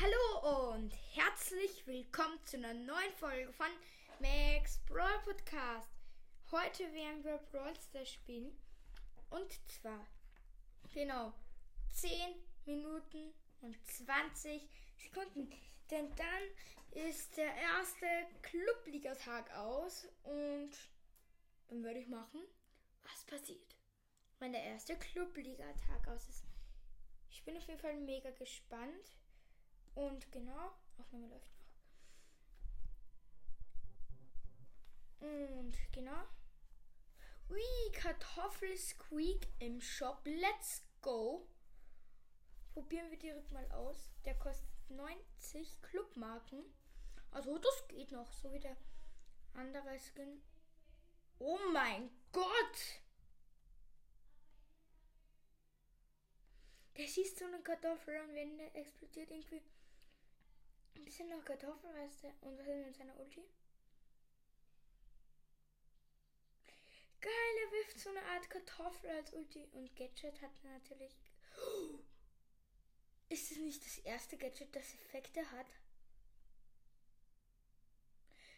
Hallo und herzlich willkommen zu einer neuen Folge von Max Brawl Podcast. Heute werden wir Brawl Stars spielen und zwar genau 10 Minuten und 20 Sekunden. Denn dann ist der erste Clubliga-Tag aus und dann würde ich machen, was passiert, wenn der erste Clubliga-Tag aus ist. Ich bin auf jeden Fall mega gespannt. Und genau, Aufnahme läuft noch. Und genau. Ui, Kartoffelsqueak im Shop. Let's go. Probieren wir direkt mal aus. Der kostet 90 Clubmarken. Also das geht noch, so wie der andere Skin. Oh mein Gott! Der schießt so eine Kartoffel und wenn der explodiert irgendwie ein bisschen noch Kartoffelreste und was ist mit seiner Ulti? Geil, er wirft so eine Art Kartoffel als Ulti und Gadget hat natürlich. Ist es nicht das erste Gadget, das Effekte hat?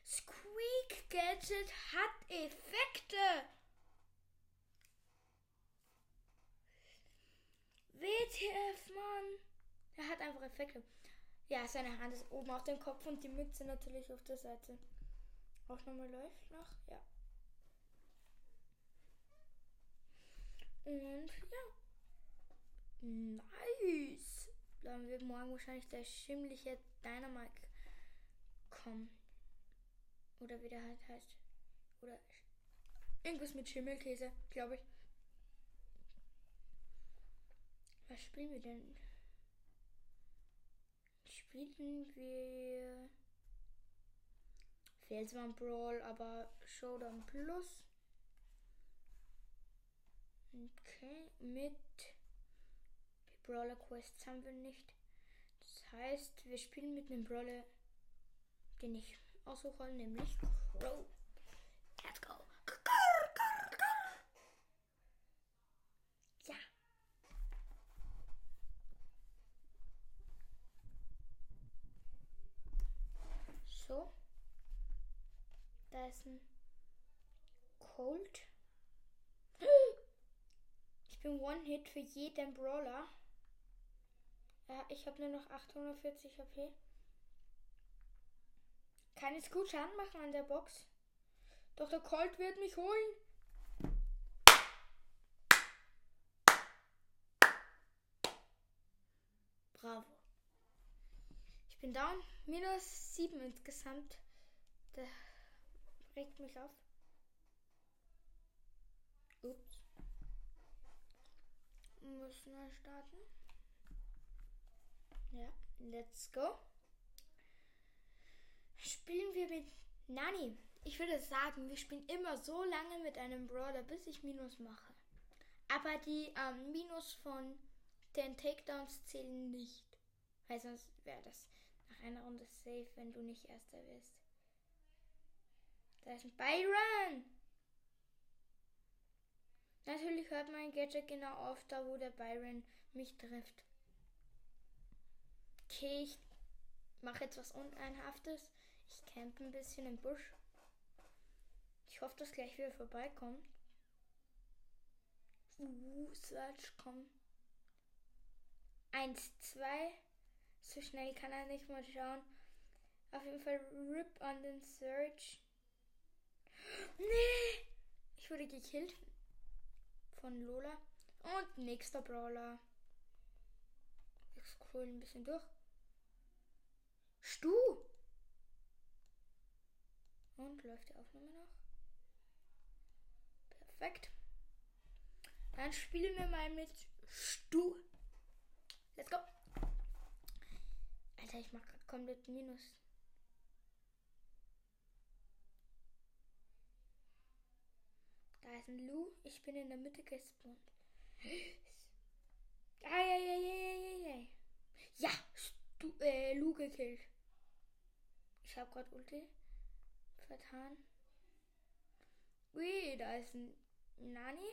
Squeak Gadget hat Effekte! WTF, Mann! Er hat einfach Effekte. Ja, seine Hand ist oben auf dem Kopf und die Mütze natürlich auf der Seite. Aufnahme läuft noch, ja. Und ja. Nice. Dann wird morgen wahrscheinlich der schimmliche Dynamite kommen. Oder wie der halt heißt. Oder irgendwas mit Schimmelkäse, glaube ich. Was spielen wir denn? Spielen wir Felsmann Brawl, aber Showdown Plus. Okay, mit Brawler Quests haben wir nicht. Das heißt, wir spielen mit einem Brawler, den ich aussuche, nämlich Crow. Let's go. Ja. So. Ein Cold. Ich bin One-Hit für jeden Brawler. Ja, ich habe nur noch 840 HP. Kann jetzt gut Schaden machen an der Box. Doch der Colt wird mich holen. Bravo. Ich bin down. Minus 7 insgesamt. Der regt mich auf. Ups. Müssen wir starten. Ja, let's go. Spielen wir mit Nani. Ich würde sagen, wir spielen immer so lange mit einem Brawler, bis ich Minus mache. Aber die ähm, Minus von den Takedowns zählen nicht. Weil sonst wäre das nach einer Runde safe, wenn du nicht Erster wirst. Da ist ein Byron. Natürlich hört mein Gadget genau auf, da wo der Byron mich trifft. Okay, ich mache jetzt was Uneinhaftes. Ich campe ein bisschen im Busch. Ich hoffe, dass gleich wieder vorbeikommt. Uh, Search, komm. Eins, zwei. So schnell kann er nicht mal schauen. Auf jeden Fall RIP an den Search. Nee! Ich wurde gekillt von Lola. Und nächster Brawler. Ich scroll ein bisschen durch. Stu! Und läuft die Aufnahme noch? Perfekt. Dann spielen wir mal mit Stu. Let's go. Alter, ich mach komplett Minus. Ein Lu. Ich bin in der Mitte gespawnt. Eieieiei. Ja, Stu, äh, Lu gekillt. Ich hab grad Ulti vertan. Ui, da ist ein Nani.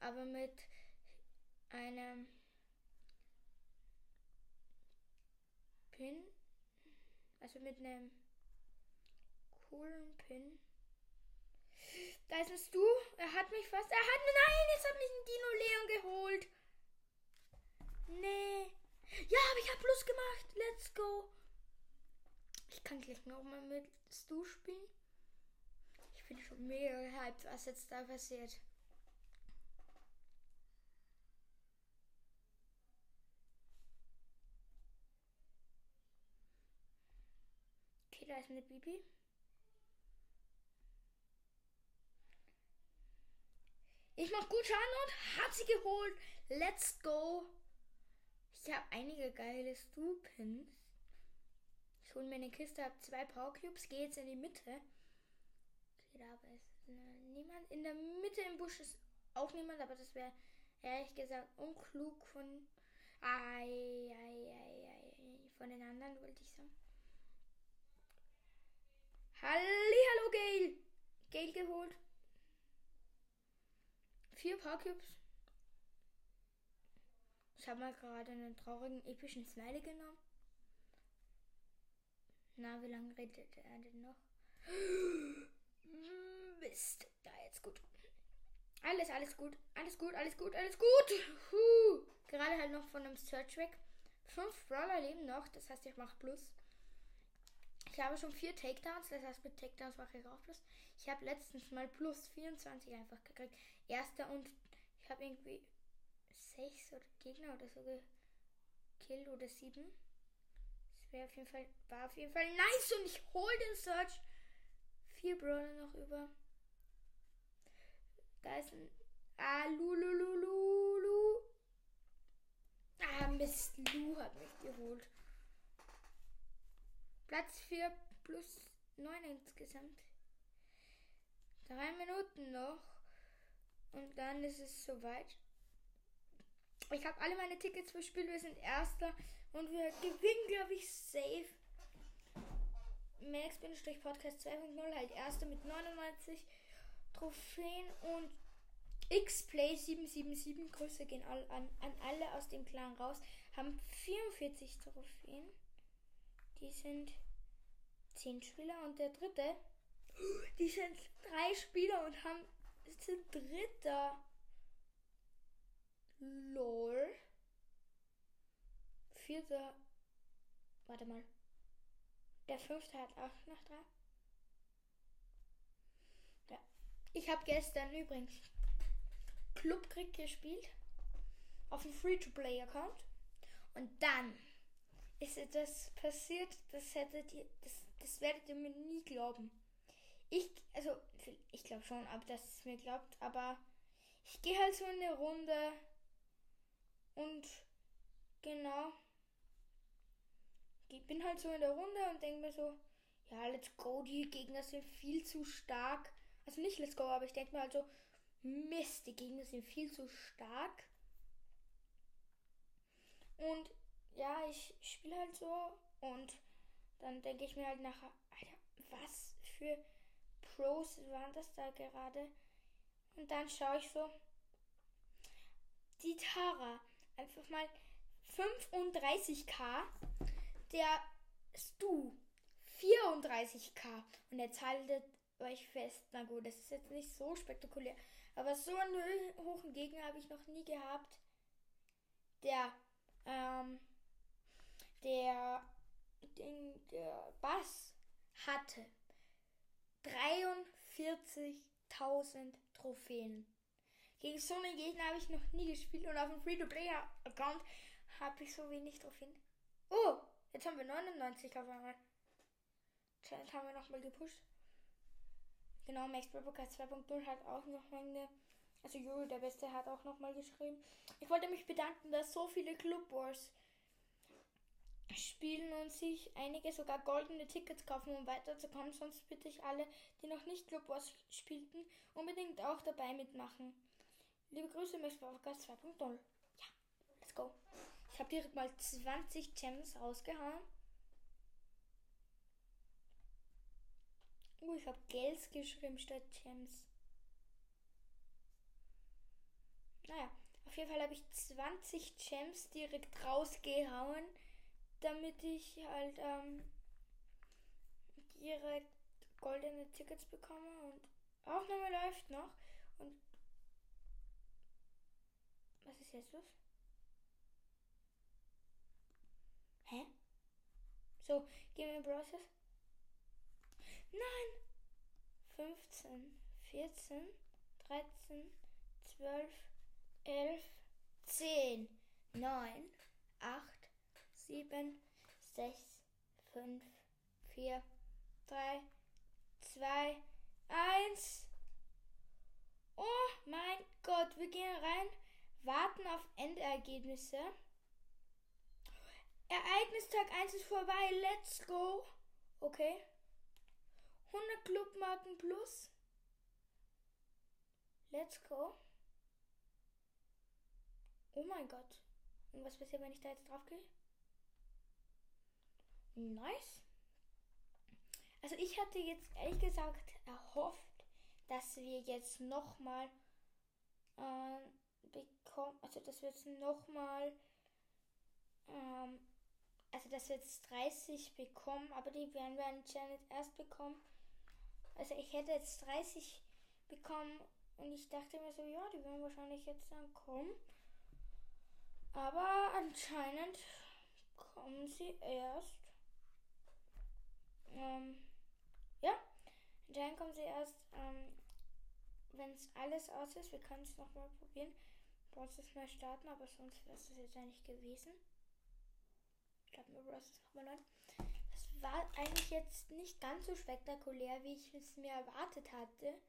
Aber mit einem Pin. Also mit einem coolen Pin. Da ist ein Stu. Er hat mich fast. Er hat. Nein, jetzt hat mich ein Dino Leon geholt. Nee. Ja, aber ich habe Plus gemacht. Let's go. Ich kann gleich nochmal mit Stu spielen. Ich bin schon mega gehypt, was jetzt da passiert. Okay, da ist eine Bibi. Ich mach gut Schaden und hat sie geholt. Let's go. Ich habe einige geile Stu-Pins. Ich hole mir eine Kiste, habe zwei Power Cubes, gehe jetzt in die Mitte. Okay, da ist niemand. In der Mitte im Busch ist auch niemand, aber das wäre ehrlich gesagt unklug von. Ai, ai, ai, von den anderen wollte ich sagen. Hallo Gail. Gail geholt. Vier Powercubes. Ich habe mal gerade einen traurigen, epischen Smiley genommen. Na, wie lange redet er denn noch? Mist. Da, jetzt gut. Alles, alles gut. Alles gut, alles gut, alles gut. Puh. Gerade halt noch von einem Search weg. Fünf Brawler leben noch. Das heißt, ich mache Plus. Ich habe schon vier Takedowns. Das heißt, mit Takedowns mache ich auch Plus. Ich habe letztens mal Plus 24 einfach gekriegt. Erster und ich habe irgendwie sechs oder Gegner oder so gekillt oder sieben. Das wäre auf jeden Fall, war auf jeden Fall nice und ich hole den Search. Vier Brawler noch über. Da ist ein. Ah, Lululululu. Ah, Mist, Lu hat mich geholt. Platz 4 plus 9 insgesamt. Drei Minuten noch. Und dann ist es soweit. Ich habe alle meine Tickets für Spiel. Wir sind Erster. Und wir gewinnen, glaube ich, safe. Max-Podcast 2.0 halt Erster mit 99 Trophäen und X-Play 777. Grüße gehen an, an alle aus dem Clan raus. Haben 44 Trophäen. Die sind 10 Spieler und der dritte. Die sind drei Spieler und haben sind Dritter. Lol. Vierter. Warte mal. Der fünfte hat auch noch drei. Ja. Ich habe gestern übrigens Clubkrieg gespielt. Auf dem Free-to-Play-Account. Und dann ist etwas passiert, das hättet ihr, das, das werdet ihr mir nie glauben. Ich, also, ich glaube schon, ob das es mir glaubt, aber ich gehe halt so in eine Runde und genau, ich bin halt so in der Runde und denke mir so, ja, let's go, die Gegner sind viel zu stark. Also nicht let's go, aber ich denke mir halt so, Mist, die Gegner sind viel zu stark. Und ja, ich spiele halt so und dann denke ich mir halt nachher, Alter, was für Pros waren das da gerade? Und dann schaue ich so, die Tara, einfach mal 35k, der Stu 34k und jetzt haltet euch fest, na gut, das ist jetzt nicht so spektakulär, aber so einen hohen Gegner habe ich noch nie gehabt. Der, ähm, der, den, der Bass hatte 43.000 Trophäen. Gegen so einen Gegner habe ich noch nie gespielt und auf dem Free-to-Play-Account habe ich so wenig Trophäen. Oh, jetzt haben wir 99 auf einmal. Jetzt haben wir nochmal gepusht. Genau, Max Podcast 2.0 hat auch nochmal eine. Also Juri, der Beste, hat auch nochmal geschrieben. Ich wollte mich bedanken, dass so viele Club Wars spielen und sich einige sogar goldene Tickets kaufen, um weiterzukommen. Sonst bitte ich alle, die noch nicht Club Wars spielten, unbedingt auch dabei mitmachen. Liebe Grüße, Max Podcast 2.0. Ja, let's go. Ich habe direkt mal 20 Gems rausgehauen. Uh, ich habe Gels geschrieben statt Gems. Naja, auf jeden Fall habe ich 20 Gems direkt rausgehauen damit ich halt ähm, ihre goldene Tickets bekomme und Aufnahme läuft noch und was ist jetzt los? Hä? So, gehen wir in Browsers. Nein! 15, 14, 13, 12, 11, 10, 9, 8, 7, 6, 5, 4, 3, 2, 1. Oh mein Gott, wir gehen rein, warten auf Endergebnisse. Ereignistag 1 ist vorbei, let's go. Okay. 100 Clubmarken plus. Let's go. Oh mein Gott. Und was passiert, wenn ich da jetzt drauf gehe? Nice. Also ich hatte jetzt ehrlich gesagt erhofft, dass wir jetzt nochmal äh, bekommen, also dass wir jetzt nochmal, ähm, also dass wir jetzt 30 bekommen, aber die werden wir anscheinend erst bekommen. Also ich hätte jetzt 30 bekommen und ich dachte mir so, ja, die werden wahrscheinlich jetzt dann kommen. Aber anscheinend kommen sie erst. Ähm, ja, anscheinend kommen sie erst, ähm, wenn es alles aus ist. Wir können es nochmal probieren. Brauchst es mal starten, aber sonst wäre es jetzt eigentlich gewesen. Starten wir Browsers nochmal neu. Das war eigentlich jetzt nicht ganz so spektakulär, wie ich es mir erwartet hatte.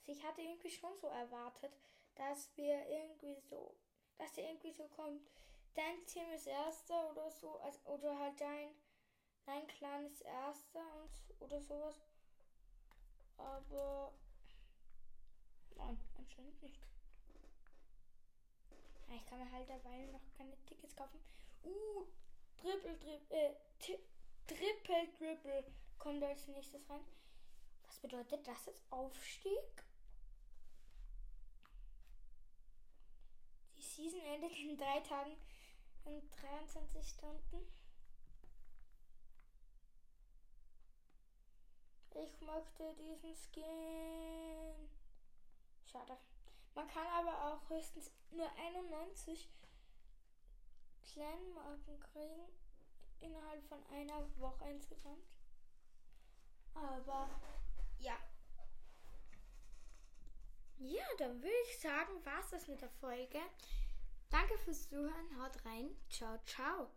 Also ich hatte irgendwie schon so erwartet, dass wir irgendwie so, dass der irgendwie so kommt, dein Team ist erster oder so, also, oder halt dein, Clan ist erster und oder sowas. Aber nein, anscheinend nicht. Ich kann mir halt dabei noch keine Tickets kaufen. Uh, Triple, Triple, äh, Triple, Triple kommt als nächstes rein. Was bedeutet das jetzt? Aufstieg? Die Season endet in drei Tagen in 23 Stunden. Ich möchte diesen Skin. Schade. Man kann aber auch höchstens nur 91 Clan-Marken kriegen innerhalb von einer Woche insgesamt. Aber ja. Ja, dann würde ich sagen, war es das mit der Folge. Danke fürs Zuhören, haut rein, ciao, ciao.